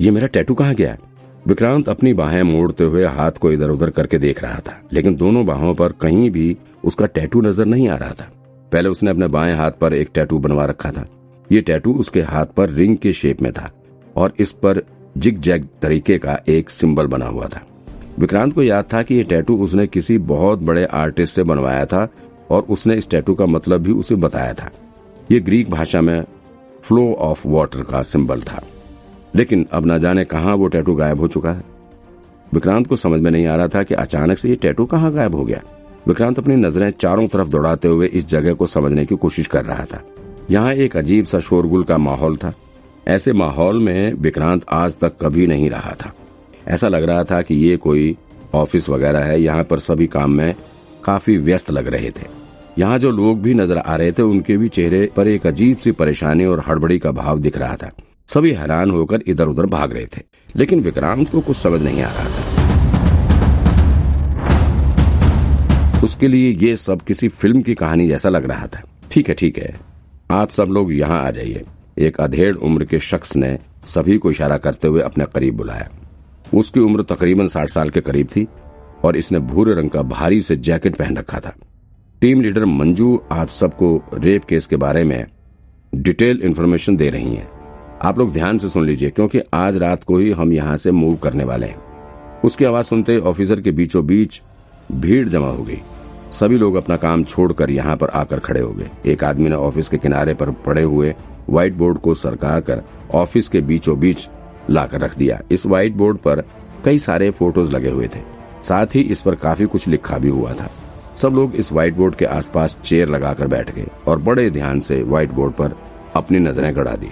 ये मेरा टैटू कहाँ गया? विक्रांत अपनी बाहें मोड़ते हुए हाथ को इधर उधर करके देख रहा था, लेकिन दोनों बाहों पर कहीं भी उसका टैटू नज़र नहीं आ रहा था। पहले उसने अपने बाएँ हाथ पर एक टैटू बनवा रखा था। ये टैटू उसके हाथ पर रिंग के शेप में था, और इस पर जिग जैग तरीके का एक सिंबल बना हुआ था। विक्रांत को याद था कि ये टैटू उसने किसी बहुत बड़े आर्टिस्ट से बनवाया था, और उसने इस टैटू का मतलब भी उसे बताया था। ये ग्रीक भाषा में फ्लो ऑफ़ वाटर का सिंबल था। लेकिन अब न जाने कहा वो टैटू गायब हो चुका है। विक्रांत को समझ में नहीं आ रहा था कि अचानक से ये टैटू कहाँ गायब हो गया। विक्रांत अपनी नज़रें चारों तरफ़ दौड़ाते हुए इस जगह को समझने की कोशिश कर रहा था। यहाँ एक अजीब सा शोरगुल का माहौल था। ऐसे माहौल में विक्रांत आज तक कभी नहीं रहा था। ऐसा लग रहा था कि ये कोई ऑफ़िस वगैरह है। यहाँ पर सभी काम में काफ़ी व्यस्त लग रहे थे। यहाँ जो लोग भी नज़र आ रहे थे, उनके भी चेहरे पर एक अजीब सी परेशानी और हड़बड़ी का भाव दिख रहा था। सभी हैरान होकर इधर उधर भाग रहे थे, लेकिन विक्रांत को कुछ समझ नहीं आ रहा था। उसके लिए ये सब किसी फ़िल्म की कहानी जैसा लग रहा था। ठीक है ठीक है। आप सब लोग यहाँ आ जाइए। एक अधेड़ उम्र के शख्स ने सभी को इशारा करते हुए अपने करीब बुलाया। उसकी उम्र तकरीबन साठ साल के करीब थी और इसने भूरे रंग का भारी से जैकेट पहन रखा था। टीम लीडर मंजू आप सबको रेप केस के बारे में डिटेल इन्फॉर्मेशन दे रही हैं। आप लोग ध्यान से सुन लीजिए, क्योंकि आज रात को ही हम यहाँ से मूव करने वाले हैं। उसकी आवाज़ सुनते ऑफिसर के बीचों बीच भीड़ जमा हो गई। सभी लोग अपना काम छोड़कर यहाँ पर आकर खड़े हो गए। एक आदमी ने ऑफ़िस के किनारे पर पड़े हुए व्हाइट बोर्ड को सरकार कर ऑफ़िस के बीचों बीच लाकर रख दिया। इस व्हाइट बोर्ड पर कई सारे फ़ोटोज़ लगे हुए थे। साथ ही इस पर काफ़ी कुछ लिखा भी हुआ था। सब लोग इस व्हाइट बोर्ड के आसपास चेयर लगाकर बैठ गए और बड़े ध्यान से व्हाइट बोर्ड पर अपनी नज़रें गड़ा दी।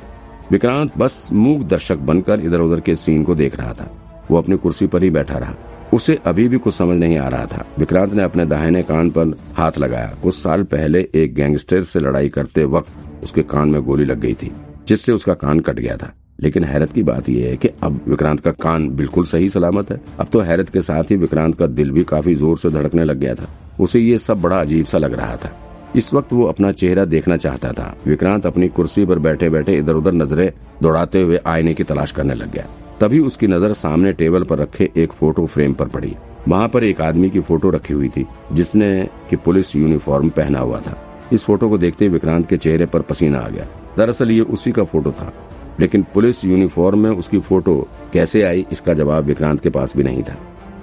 विक्रांत बस मूक दर्शक बनकर इधर उधर के सीन को देख रहा था। वो अपनी कुर्सी पर ही बैठा रहा। उसे अभी भी कुछ समझ नहीं आ रहा था। विक्रांत ने अपने दाहिने कान पर हाथ लगाया। कुछ साल पहले एक गैंगस्टर से लड़ाई करते वक्त उसके कान में गोली लग गई थी, जिससे उसका कान कट गया था। लेकिन हैरत की बात यह है कि अब विक्रांत का कान बिल्कुल सही सलामत है। अब तो हैरत के साथ ही विक्रांत का दिल भी काफ़ी ज़ोर से धड़कने लग गया था। उसे ये सब बड़ा अजीब सा लग रहा था। इस वक्त वो अपना चेहरा देखना चाहता था। विक्रांत अपनी कुर्सी पर बैठे बैठे इधर उधर नज़रें दौड़ाते हुए आईने की तलाश करने लग गया। तभी उसकी नज़र सामने टेबल पर रखे एक फ़ोटो फ्रेम पर पड़ी। वहाँ पर एक आदमी की फ़ोटो रखी हुई थी, जिसने की पुलिस यूनिफॉर्म पहना हुआ था। इस फ़ोटो को देखते विक्रांत के चेहरे पर पसीना आ गया। दरअसल ये उसी का फ़ोटो था। लेकिन पुलिस यूनिफॉर्म में उसकी फ़ोटो कैसे आई, इसका जवाब विक्रांत के पास भी नहीं था।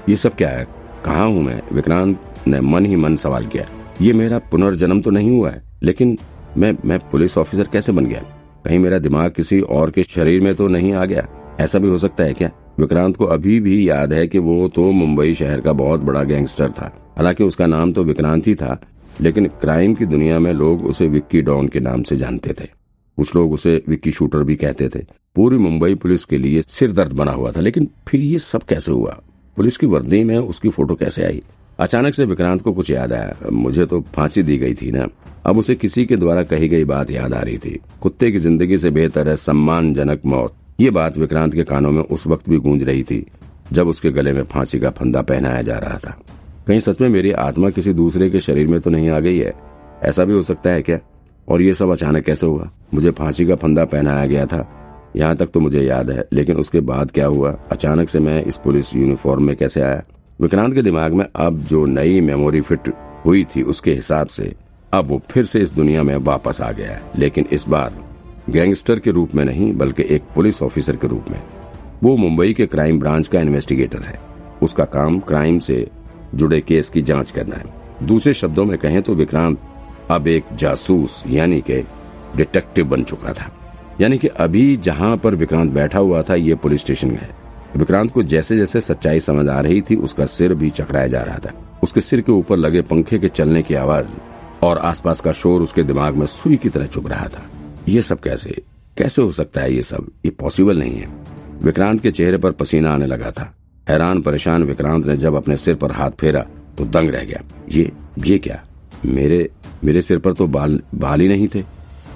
ये सब क्या है? कहा हूँ मैं? विक्रांत ने मन ही मन सवाल किया। ये मेरा पुनर्जन्म तो नहीं हुआ है, लेकिन मैं मैं पुलिस ऑफिसर कैसे बन गया? कहीं मेरा दिमाग किसी और के शरीर में तो नहीं आ गया? ऐसा भी हो सकता है क्या? विक्रांत को अभी भी याद है कि वो तो मुंबई शहर का बहुत बड़ा गैंगस्टर था। हालाँकि उसका नाम तो विक्रांत ही था, लेकिन क्राइम की दुनिया में लोग उसे विक्की डॉन के नाम से जानते थे। कुछ लोग उसे विक्की शूटर भी कहते थे। पूरी मुंबई पुलिस के लिए सिर दर्द बना हुआ था, लेकिन फिर ये सब कैसे हुआ? पुलिस की वर्दी में उसकी फ़ोटो कैसे आई? अचानक से विक्रांत को कुछ याद आया। मुझे तो फांसी दी गई थी ना। अब उसे किसी के द्वारा कही गई बात याद आ रही थी। कुत्ते की ज़िंदगी से बेहतर है सम्मानजनक मौत। ये बात विक्रांत के कानों में उस वक्त भी गूंज रही थी, जब उसके गले में फांसी का फंदा पहनाया जा रहा था। कहीं सच में मेरी आत्मा किसी दूसरे के शरीर में तो नहीं आ गई है? ऐसा भी हो सकता है क्या? और ये सब अचानक कैसे हुआ? मुझे फांसी का फंदा पहनाया गया था। यहाँ तक तो मुझे याद है, लेकिन उसके बाद क्या हुआ? अचानक से मैं इस पुलिस यूनिफॉर्म में कैसे आया? विक्रांत के दिमाग में अब जो नई मेमोरी फिट हुई थी उसके हिसाब से अब वो फिर से इस दुनिया में वापस आ गया है। लेकिन इस बार गैंगस्टर के रूप में नहीं, बल्कि एक पुलिस ऑफिसर के रूप में। वो मुंबई के क्राइम ब्रांच का इन्वेस्टिगेटर है। उसका काम क्राइम से जुड़े केस की जाँच करना है। दूसरे शब्दों में कहें तो विक्रांत अब एक जासूस, यानी के डिटेक्टिव बन चुका था। यानी कि अभी जहाँ पर विक्रांत बैठा हुआ था, ये पुलिस स्टेशन है। विक्रांत को जैसे जैसे सच्चाई समझ आ रही थी, उसका सिर भी चकराया जा रहा था। उसके सिर के ऊपर लगे पंखे के चलने की आवाज़ और आसपास का शोर उसके दिमाग में सुई की तरह चुभ रहा था। ये सब कैसे? कैसे हो सकता है ये सब? ये पॉसिबल नहीं है। विक्रांत के चेहरे पर पसीना आने लगा था। हैरान, परेशान विक्रांत ने जब अपने सिर पर हाथ फेरा तो दंग रह गया। ये ये क्या? मेरे मेरे सिर पर तो बाल बाल ही नहीं थे।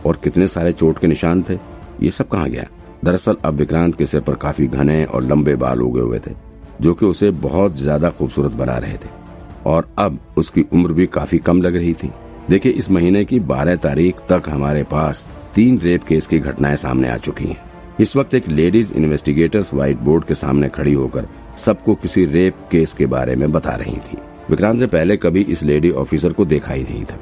और कितने सारे चोट के निशान थे? ये सब कहाँ गया? दरअसल अब विक्रांत के सिर पर काफ़ी घने और लंबे बाल उगे हुए थे, जो कि उसे बहुत ज़्यादा खूबसूरत बना रहे थे। और अब उसकी उम्र भी काफ़ी कम लग रही थी। देखिए, इस महीने की 12 तारीख तक हमारे पास तीन रेप केस की घटनाएँ सामने आ चुकी हैं। इस वक्त एक लेडीज़ इन्वेस्टिगेटर्स व्हाइट बोर्ड के सामने खड़ी होकर सबको किसी रेप केस के बारे में बता रही थी। विक्रांत ने पहले कभी इस लेडी ऑफिसर को देखा ही नहीं था।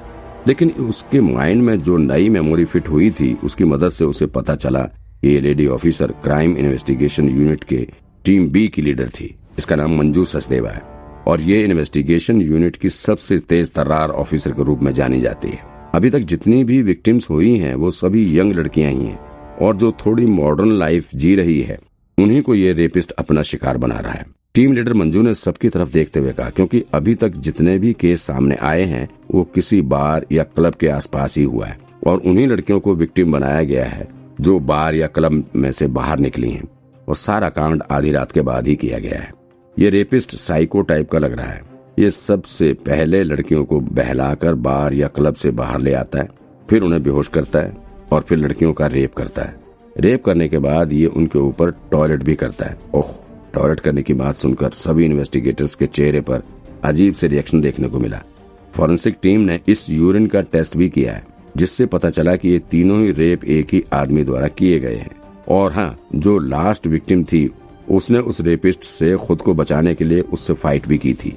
लेकिन उसके माइंड में जो नई मेमोरी फिट हुई थी, उसकी मदद से उसे पता चला ये lady officer crime investigation unit के टीम बी की लीडर थी। इसका नाम मंजू सचदेवा है। और ये इन्वेस्टिगेशन यूनिट की सबसे तेज तर्रार ऑफिसर के रूप में जानी जाती है। अभी तक जितनी भी विक्टिम्स हुई हैं, वो सभी यंग लड़कियाँ ही हैं। और जो थोड़ी मॉडर्न लाइफ जी रही है, उन्हीं को ये रेपिस्ट अपना शिकार बना रहा है। टीम लीडर मंजू ने सबकी तरफ़ देखते हुए कहा, क्योंकि अभी तक जितने भी केस सामने आए हैं, वो किसी बार या क्लब के आसपास ही हुआ है। और उन्हीं लड़कियों को विक्टिम बनाया गया है। जो बार या क्लब में से बाहर निकली हैं, और सारा कांड आधी रात के बाद ही किया गया है। ये रेपिस्ट साइको टाइप का लग रहा है। ये सबसे पहले लड़कियों को बहलाकर बार या क्लब से बाहर ले आता है, फिर उन्हें बेहोश करता है, और फिर लड़कियों का रेप करता है। रेप करने के बाद ये उनके ऊपर टॉयलेट भी करता है। ओह, टॉयलेट करने की बात सुनकर सभी इन्वेस्टिगेटर्स के चेहरे पर अजीब से रिएक्शन देखने को मिला। फॉरेंसिक टीम ने इस यूरिन का टेस्ट भी किया है। जिससे पता चला कि ये तीनों ही रेप एक ही आदमी द्वारा किए गए हैं। और हाँ जो लास्ट विक्टिम थी, उसने उस रेपिस्ट से खुद को बचाने के लिए उससे फाइट भी की थी।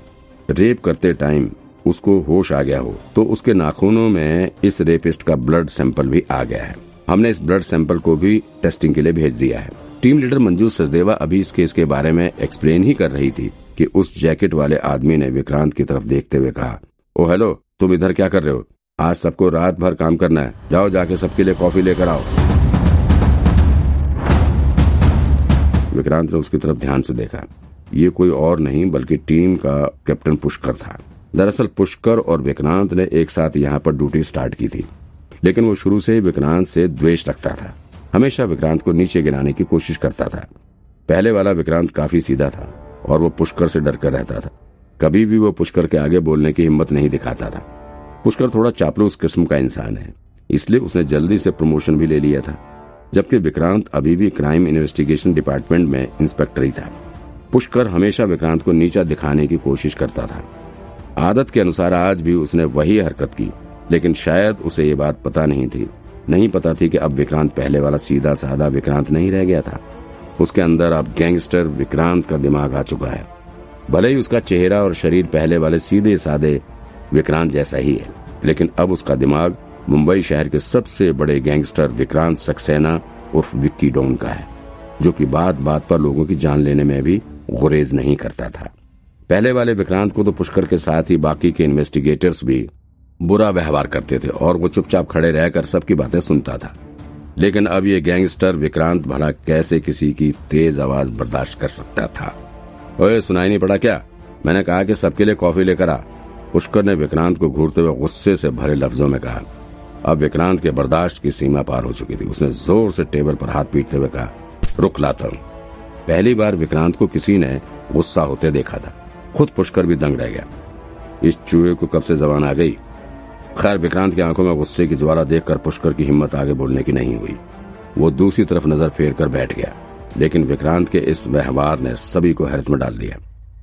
रेप करते टाइम उसको होश आ गया हो तो उसके नाखूनों में इस रेपिस्ट का ब्लड सैंपल भी आ गया है। हमने इस ब्लड सैंपल को भी टेस्टिंग के लिए भेज दिया है। टीम लीडर मंजू सचदेवा अभी इस केस के बारे में एक्सप्लेन ही कर रही थी कि उस जैकेट वाले आदमी ने विक्रांत की तरफ़ देखते हुए कहा, ओ हेलो तुम इधर क्या कर रहे हो? आज सबको रात भर काम करना है। जाओ जाके सबके लिए कॉफ़ी लेकर आओ। विक्रांत ने उसकी तरफ़ ध्यान से देखा। ये कोई और नहीं, बल्कि टीम का कैप्टन पुष्कर था। दरअसल पुष्कर और विक्रांत ने एक साथ यहाँ पर ड्यूटी स्टार्ट की थी। लेकिन वो शुरू से विक्रांत से द्वेष रखता था। हमेशा विक्रांत को नीचे गिराने की कोशिश करता था। पहले वाला विक्रांत काफ़ी सीधा था, और वो पुष्कर से डर कर रहता था। कभी भी वो पुष्कर के आगे बोलने की हिम्मत नहीं दिखाता था। पुष्कर थोड़ा चापलूस किस्म का इंसान है, इसलिए उसने जल्दी से प्रमोशन भी ले लिया था, जबकि विक्रांत अभी भी क्राइम इन्वेस्टिगेशन डिपार्टमेंट में इंस्पेक्टर ही था। पुष्कर हमेशा विक्रांत को नीचा दिखाने की कोशिश करता था। आदत के अनुसार आज भी उसने वही हरकत की, लेकिन शायद उसे ये बात पता नहीं थी। नहीं पता थी कि अब विक्रांत पहले वाला सीधा साधा विक्रांत नहीं रह गया था। उसके अंदर अब गैंगस्टर विक्रांत का दिमाग आ चुका है। भले ही उसका चेहरा और शरीर पहले वाले सीधे साधे विक्रांत जैसा ही है। लेकिन अब उसका दिमाग मुंबई शहर के सबसे बड़े गैंगस्टर विक्रांत सक्सेना उर्फ़ विक्की डोन का है, जो कि बात बात पर लोगों की जान लेने में भी गुरेज नहीं करता था। पहले वाले विक्रांत को तो पुष्कर के साथ ही बाकी के इन्वेस्टिगेटर्स भी बुरा व्यवहार करते थे और वो चुपचाप खड़े रहकर सबकी बातें सुनता था। लेकिन अब ये गैंगस्टर विक्रांत भला कैसे किसी की तेज आवाज़ बर्दाश्त कर सकता था? ओए, सुनाई नहीं पड़ा क्या? मैंने कहा कि सबके लिए कॉफ़ी लेकर आ। पुष्कर ने विक्रांत को घूरते हुए गुस्से से भरे लफ्जों में कहा, अब विक्रांत के बर्दाश्त की सीमा पार हो चुकी थी। उसने ज़ोर से टेबल पर हाथ पीटते हुए कहा रुक लाता हूँ। पहली बार विक्रांत को किसी ने गुस्सा होते देखा था। खुद पुष्कर भी दंग रह गया। इस चूहे को कब से जबान आ गई? खैर, विक्रांत की आँखों में गुस्से की ज्वाला देखकर पुष्कर की हिम्मत आगे बोलने की नहीं हुई। वो दूसरी तरफ़ नज़र फेर कर बैठ गया, लेकिन विक्रांत के इस व्यवहार ने सभी को हैरत में डाल दिया।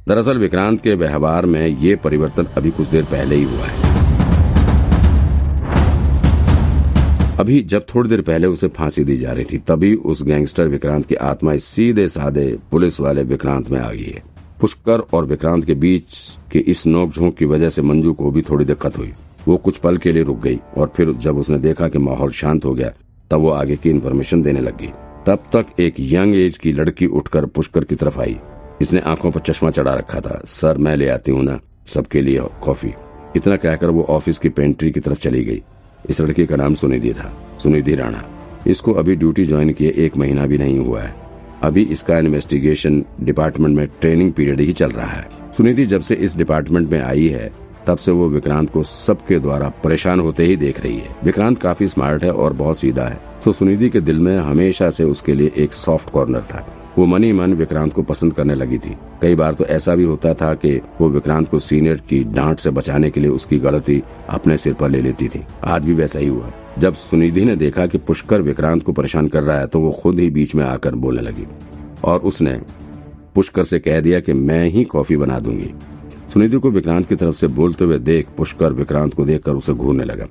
दरअसल विक्रांत के व्यवहार में ये परिवर्तन अभी कुछ देर पहले ही हुआ है। अभी जब थोड़ी देर पहले उसे फांसी दी जा रही थी, तभी उस गैंगस्टर विक्रांत की आत्मा सीधे साधे पुलिस वाले विक्रांत में आ गई है। पुष्कर और विक्रांत के बीच के इस नोकझोंक की वजह से मंजू को भी थोड़ी दिक्कत हुई। वो कुछ पल के लिए रुक गई और फिर जब उसने देखा कि माहौल शांत हो गया, तब वो आगे की इन्फॉर्मेशन देने लगी तब तक एक यंग एज की लड़की उठकर पुष्कर की तरफ़ आई। इसने आँखों पर चश्मा चढ़ा रखा था। सर, मैं ले आती हूँ ना। सबके लिए कॉफ़ी। इतना कहकर वो ऑफ़िस की पेंट्री की तरफ़ चली गई। इस लड़की का नाम सुनिधि था। सुनिधि राणा। इसको अभी ड्यूटी ज्वाइन किए एक महीना भी नहीं हुआ है। अभी इसका इन्वेस्टिगेशन डिपार्टमेंट में ट्रेनिंग पीरियड ही चल रहा है। सुनिधि जब से इस डिपार्टमेंट में आई है, तब से वो विक्रांत को सबके द्वारा परेशान होते ही देख रही है। विक्रांत काफ़ी स्मार्ट है और बहुत सीधा है। तो सुनिधि के दिल में हमेशा से उसके लिए एक सॉफ्ट कॉर्नर था। वो मनी मन विक्रांत को पसंद करने लगी थी। कई बार तो ऐसा भी होता था कि वो विक्रांत को सीनियर की डांट से बचाने के लिए उसकी गलती अपने सिर पर ले लेती थी। आज भी वैसा ही हुआ। जब सुनिधि ने देखा कि पुष्कर विक्रांत को परेशान कर रहा है तो वो खुद ही बीच में आकर बोलने लगी। और उसने पुष्कर से कह दिया कि मैं ही कॉफ़ी बना दूँगी। सुनिधि को विक्रांत की तरफ़ से बोलते हुए देख पुष्कर विक्रांत को देखकर उसे घूरने लगा।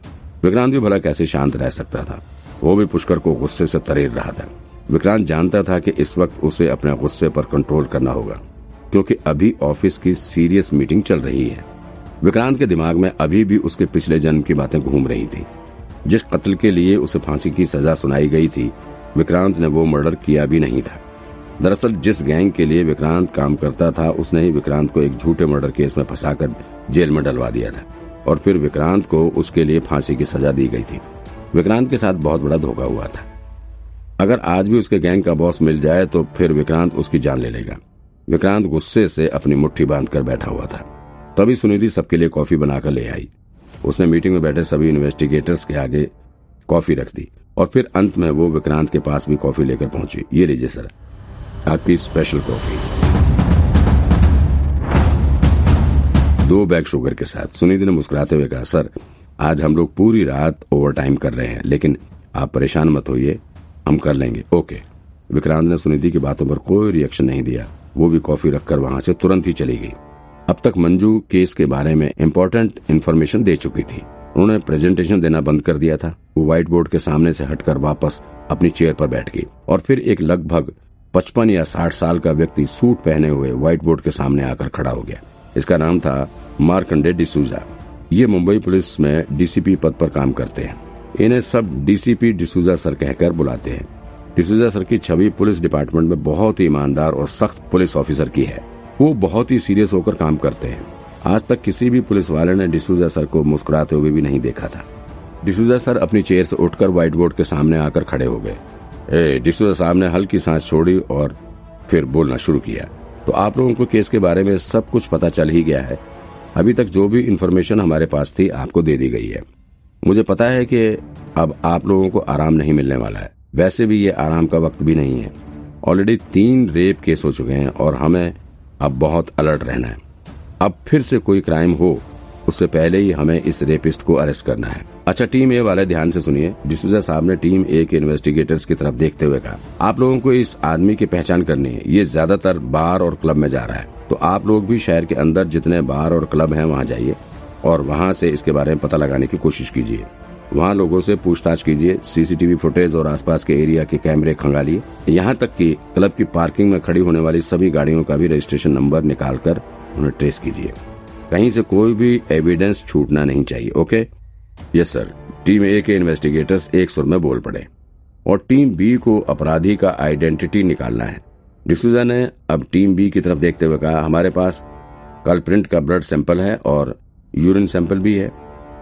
विक्रांत भी भला कैसे शांत रह सकता था। वो भी पुष्कर को गुस्से से तरेर रहा था। विक्रांत जानता था कि इस वक्त उसे अपने गुस्से पर कंट्रोल करना होगा, क्योंकि अभी ऑफ़िस की सीरियस मीटिंग चल रही है। विक्रांत के दिमाग में अभी भी उसके पिछले जन्म की बातें घूम रही थी। जिस कत्ल के लिए उसे फांसी की सजा सुनाई गई थी, विक्रांत ने वो मर्डर किया भी नहीं था। दरअसल जिस गैंग के लिए विक्रांत काम करता था, उसने ही विक्रांत को एक झूठे मर्डर केस में फंसाकर जेल में डलवा दिया था, और फिर विक्रांत को उसके लिए फांसी की सजा दी गई थी। विक्रांत के साथ बहुत बड़ा धोखा हुआ था। अगर आज भी उसके गैंग का बॉस मिल जाए तो फिर विक्रांत उसकी जान ले लेगा। विक्रांत गुस्से से अपनी मुट्ठी बाँध कर बैठा हुआ था। तभी सुनिधि सबके लिए कॉफ़ी बनाकर ले आई। उसने मीटिंग में बैठे सभी इन्वेस्टिगेटर्स के आगे कॉफ़ी रख दी, और फिर अंत में वो विक्रांत के पास भी कॉफ़ी लेकर पहुँची। ये लीजिए सर, आपकी स्पेशल कॉफ़ी दो बैग शुगर के साथ सुनिधि ने मुस्कुराते हुए कहा, सर, आज हम लोग पूरी रात ओवर टाइम कर रहे हैं, लेकिन आप परेशान मत होइए। हम कर लेंगे। ओके। विक्रांत ने सुनिधि की बातों पर कोई रिएक्शन नहीं दिया। वो भी कॉफ़ी रखकर वहाँ से तुरंत ही चली गई। अब तक मंजू केस के बारे में इम्पोर्टेंट इन्फॉर्मेशन दे चुकी थी। उन्होंने प्रेजेंटेशन देना बंद कर दिया था। वो व्हाइट बोर्ड के सामने से हटकर वापस अपनी चेयर पर बैठ गई और फिर एक लगभग पचपन या साठ साल का व्यक्ति सूट पहने हुए व्हाइट बोर्ड के सामने आकर खड़ा हो गया। इसका नाम था मार्कंडे डिसूजा। ये मुंबई पुलिस में डीसीपी पद पर काम करते हैं। इन्हें सब डीसीपी डिसूजा सर कहकर बुलाते हैं। डिसूजा सर की छवि पुलिस डिपार्टमेंट में बहुत ही ईमानदार और सख्त पुलिस ऑफिसर की है। वो बहुत ही सीरियस होकर काम करते हैं। आज तक किसी भी पुलिस वाले ने डिसूजा सर को मुस्कुराते हुए भी नहीं देखा था। डिसूजा सर अपनी चेयर से उठकर व्हाइट बोर्ड के सामने आकर खड़े हो गए। ए, डिसूजा साहब ने हल्की सांस छोड़ी और फिर बोलना शुरू किया। तो आप लोगों को केस के बारे में सब कुछ पता चल ही गया है। अभी तक जो भी इन्फॉर्मेशन हमारे पास थी, आपको दे दी गई है। मुझे पता है कि अब आप लोगों को आराम नहीं मिलने वाला है। वैसे भी ये आराम का वक्त भी नहीं है। ऑलरेडी तीन रेप केस हो चुके हैं और हमें अब बहुत अलर्ट रहना है। अब फिर से कोई क्राइम हो, उससे पहले ही हमें इस रेपिस्ट को अरेस्ट करना है। अच्छा टीम ए वाले, ध्यान से सुनिए। डिसूजा साहब ने टीम ए के इन्वेस्टिगेटर्स की तरफ़ देखते हुए कहा, आप लोगों को इस आदमी की पहचान करनी है। ये ज़्यादातर बार और क्लब में जा रहा है। तो आप लोग भी शहर के अंदर जितने बार और क्लब हैं, वहाँ जाइए। और वहाँ से इसके बारे में पता लगाने की कोशिश कीजिए। वहाँ लोगों से पूछताछ कीजिए, सीसीटीवी फुटेज और आसपास के एरिया के कैमरे खंगालिए। यहाँ तक कि क्लब की पार्किंग में खड़ी होने वाली सभी गाड़ियों का भी रजिस्ट्रेशन नंबर निकाल कर उन्हें ट्रेस कीजिए। कहीं से कोई भी एविडेंस छूटना नहीं चाहिए, okay? Yes sir team A के इन्वेस्टिगेटर्स एक सुर में बोल पड़े। और टीम बी को अपराधी का आइडेंटिटी निकालना है। डिसूजा ने अब टीम बी की तरफ़ देखते हुए कहा, हमारे पास कल प्रिंट का ब्लड सैंपल है और यूरिन सैंपल भी है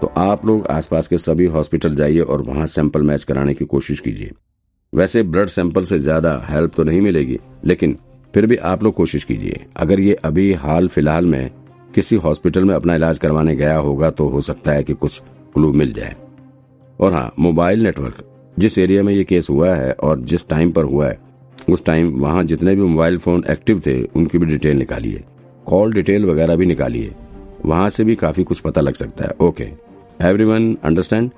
तो आप लोग आसपास के सभी हॉस्पिटल जाइए और वहाँ सैंपल मैच कराने की कोशिश कीजिए। वैसे ब्लड सैंपल से ज़्यादा हेल्प तो नहीं मिलेगी, लेकिन फिर भी आप लोग कोशिश कीजिए। अगर ये अभी हाल फ़िलहाल में किसी हॉस्पिटल में अपना इलाज करवाने गया होगा तो हो सकता है कि कुछ क्लू मिल जाए। और हाँ मोबाइल नेटवर्क। जिस एरिया में ये केस हुआ है और जिस टाइम पर हुआ है, उस टाइम वहाँ जितने भी मोबाइल फ़ोन एक्टिव थे, उनकी भी डिटेल निकालिए। कॉल डिटेल वगैरह भी निकालिए। वहाँ से भी काफ़ी कुछ पता लग सकता है। Okay everyone understand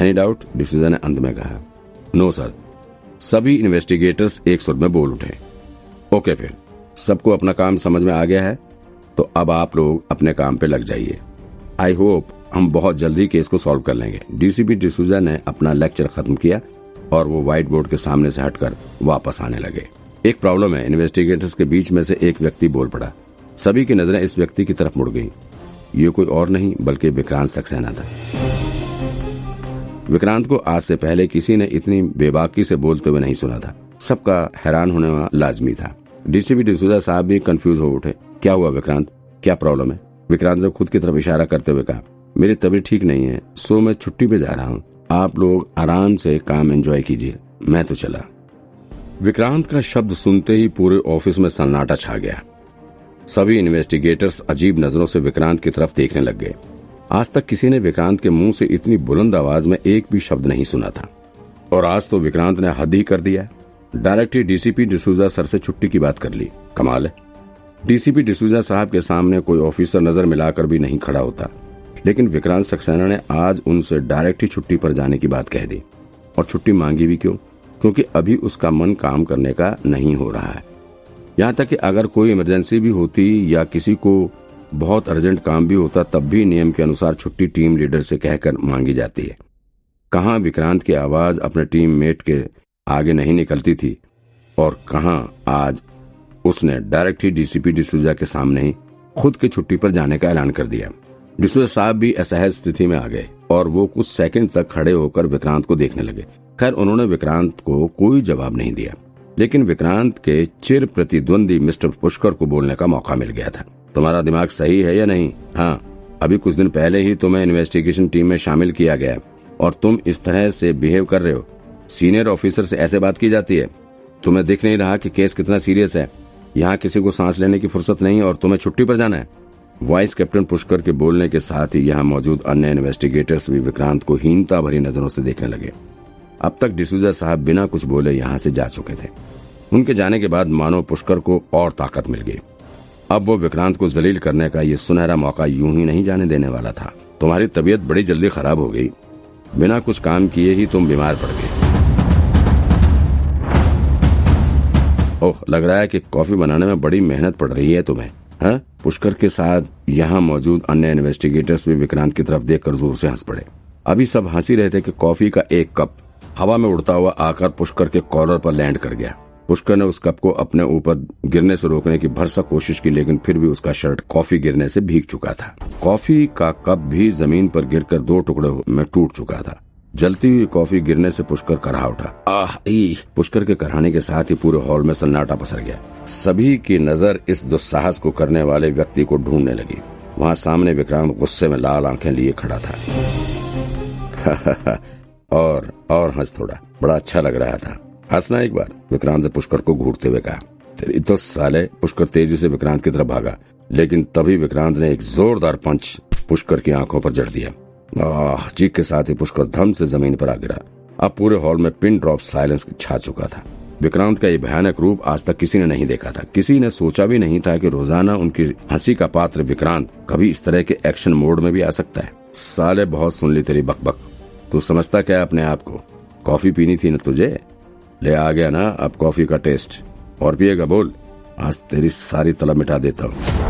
any doubt decision ने अंत में कहा। नो सर सभी इन्वेस्टिगेटर्स एक सुर में बोल उठे। ओके फिर। सबको अपना काम समझ में आ गया है? तो अब आप लोग अपने काम पे लग जाइए। आई होप हम बहुत जल्दी केस को सॉल्व कर लेंगे। डीसीपी डिसूजा ने अपना लेक्चर खत्म किया और वो व्हाइट बोर्ड के सामने से हटकर वापस आने लगे। एक प्रॉब्लम है इन्वेस्टिगेटर्स के बीच में से एक व्यक्ति बोल पड़ा। सभी की नज़रें इस व्यक्ति की तरफ़ मुड़ गई। ये कोई और नहीं, बल्कि विक्रांत सक्सेना था। विक्रांत को आज से पहले किसी ने इतनी बेबाकी से बोलते हुए नहीं सुना था। सबका हैरान होने लाजमी था। डीसीपी डिसूजा साहब भी कंफ्यूज हो उठे। क्या हुआ विक्रांत? क्या प्रॉब्लम है? विक्रांत ने खुद की तरफ़ इशारा करते हुए कहा, मेरी तबीयत ठीक नहीं है, सो मैं छुट्टी पे जा रहा हूँ। आप लोग आराम से काम एंजॉय कीजिए। मैं तो चला। विक्रांत का शब्द सुनते ही पूरे ऑफ़िस में सन्नाटा छा गया। सभी इन्वेस्टिगेटर्स अजीब नज़रों से विक्रांत की तरफ़ देखने लग गए। आज तक किसी ने विक्रांत के मुँह से इतनी बुलंद आवाज़ में एक भी शब्द नहीं सुना था। और आज तो विक्रांत ने हद ही कर दिया। डायरेक्ट ही डीसीपी डिसूजा सर से छुट्टी की बात कर ली। कमाल है। डीसीपी डिसूजा साहब के सामने कोई ऑफिसर नज़र मिलाकर भी नहीं खड़ा होता। लेकिन विक्रांत सक्सेना ने आज उनसे डायरेक्ट ही छुट्टी पर जाने की बात कह दी। और छुट्टी मांगी भी क्यों? क्योंकि अभी उसका मन काम करने का नहीं हो रहा है। यहाँ तक कि अगर कोई इमरजेंसी भी होती या किसी को बहुत अर्जेंट काम भी होता, तब भी नियम के अनुसार छुट्टी टीम लीडर से कहकर मांगी जाती है। कहा विक्रांत की आवाज़ अपने टीम मेट के आगे नहीं निकलती थी और कहा आज उसने डायरेक्ट ही डीसीपी डिसूजा के सामने ही खुद की छुट्टी पर जाने का ऐलान कर दिया। डिसूजा साहब भी असहज स्थिति में आ गए और वो कुछ सेकंड तक खड़े होकर विक्रांत को देखने लगे। खैर, उन्होंने विक्रांत को कोई जवाब नहीं दिया। लेकिन विक्रांत के चिर प्रतिद्वंदी मिस्टर पुष्कर को बोलने का मौका मिल गया था। तुम्हारा दिमाग सही है या नहीं? हाँ अभी कुछ दिन पहले ही तुम्हें इन्वेस्टिगेशन टीम में शामिल किया गया और तुम इस तरह से बिहेव कर रहे हो। सीनियर ऑफिसर से ऐसे बात की जाती है। तुम्हें दिख नहीं रहा कि केस कितना सीरियस है। यहाँ किसी को सांस लेने की फुर्सत नहीं और तुम्हें छुट्टी पर जाना है। वाइस कैप्टन पुष्कर के बोलने के साथ ही यहाँ मौजूद अन्य इन्वेस्टिगेटर्स भी विक्रांत को हीनता भरी नज़रों से देखने लगे। अब तक डिसूजा साहब बिना कुछ बोले यहाँ से जा चुके थे। उनके जाने के बाद मानो पुष्कर को और ताकत मिल गई। अब वो विक्रांत को जलील करने का ये सुनहरा मौका यूँ ही नहीं जाने देने वाला था। तुम्हारी तबीयत बड़ी जल्दी खराब हो गई। बिना कुछ काम किए ही तुम बीमार पड़ गए। ओह, लग रहा है कि कॉफ़ी बनाने में बड़ी मेहनत पड़ रही है तुम्हें, हा? पुष्कर के साथ यहाँ मौजूद अन्य इन्वेस्टिगेटर्स भी विक्रांत की तरफ़ देखकर ज़ोर से हंस पड़े। अभी सब हँसी रहे थे कि कॉफ़ी का एक कप हवा में उड़ता हुआ आकर पुष्कर के कॉलर पर लैंड कर गया। पुष्कर ने उस कप को अपने ऊपर गिरने से रोकने की भरसक कोशिश की, लेकिन फिर भी उसका शर्ट कॉफ़ी गिरने से भीग चुका था। कॉफ़ी का कप भी ज़मीन पर गिरकर दो टुकड़े में टूट चुका था। जलती हुई कॉफ़ी गिरने से पुष्कर करहा उठा। आह ई पुष्कर के कराने के साथ ही पूरे हॉल में सन्नाटा पसर गया। सभी की नज़र इस दुस्साहस को करने वाले व्यक्ति को ढूँढने लगी। वहाँ सामने विक्रांत गुस्से में लाल आँखें लिए खड़ा था। और और हंस थोड़ा। बड़ा अच्छा लग रहा था। हंसना एक बार। विक्रांत ने पुष्कर को घूरते हुए कहा, तेरी तो साले पुष्कर तेज़ी से विक्रांत की तरफ़ भागा, लेकिन तभी विक्रांत ने एक जोरदार पंच पुष्कर की आँखों पर जड़ दिया। आह चीख के साथ ही पुष्कर धम से ज़मीन पर आ गिरा। अब पूरे हॉल में पिन ड्रॉप साइलेंस छा चुका था। विक्रांत का ये भयानक रूप आज तक किसी ने नहीं देखा था। किसी ने सोचा भी नहीं था कि रोज़ाना उनकी हँसी का पात्र विक्रांत कभी इस तरह के एक्शन मोड में भी आ सकता है। साले, बहुत सुन ली तेरी बकबक। तू समझता क्या अपने आप को? कॉफ़ी पीनी थी न तुझे? ले आ गया ना, अब कॉफ़ी का टेस्ट। और पिएगा बोल। आज तेरी सारी तलब मिटा देता हूँ।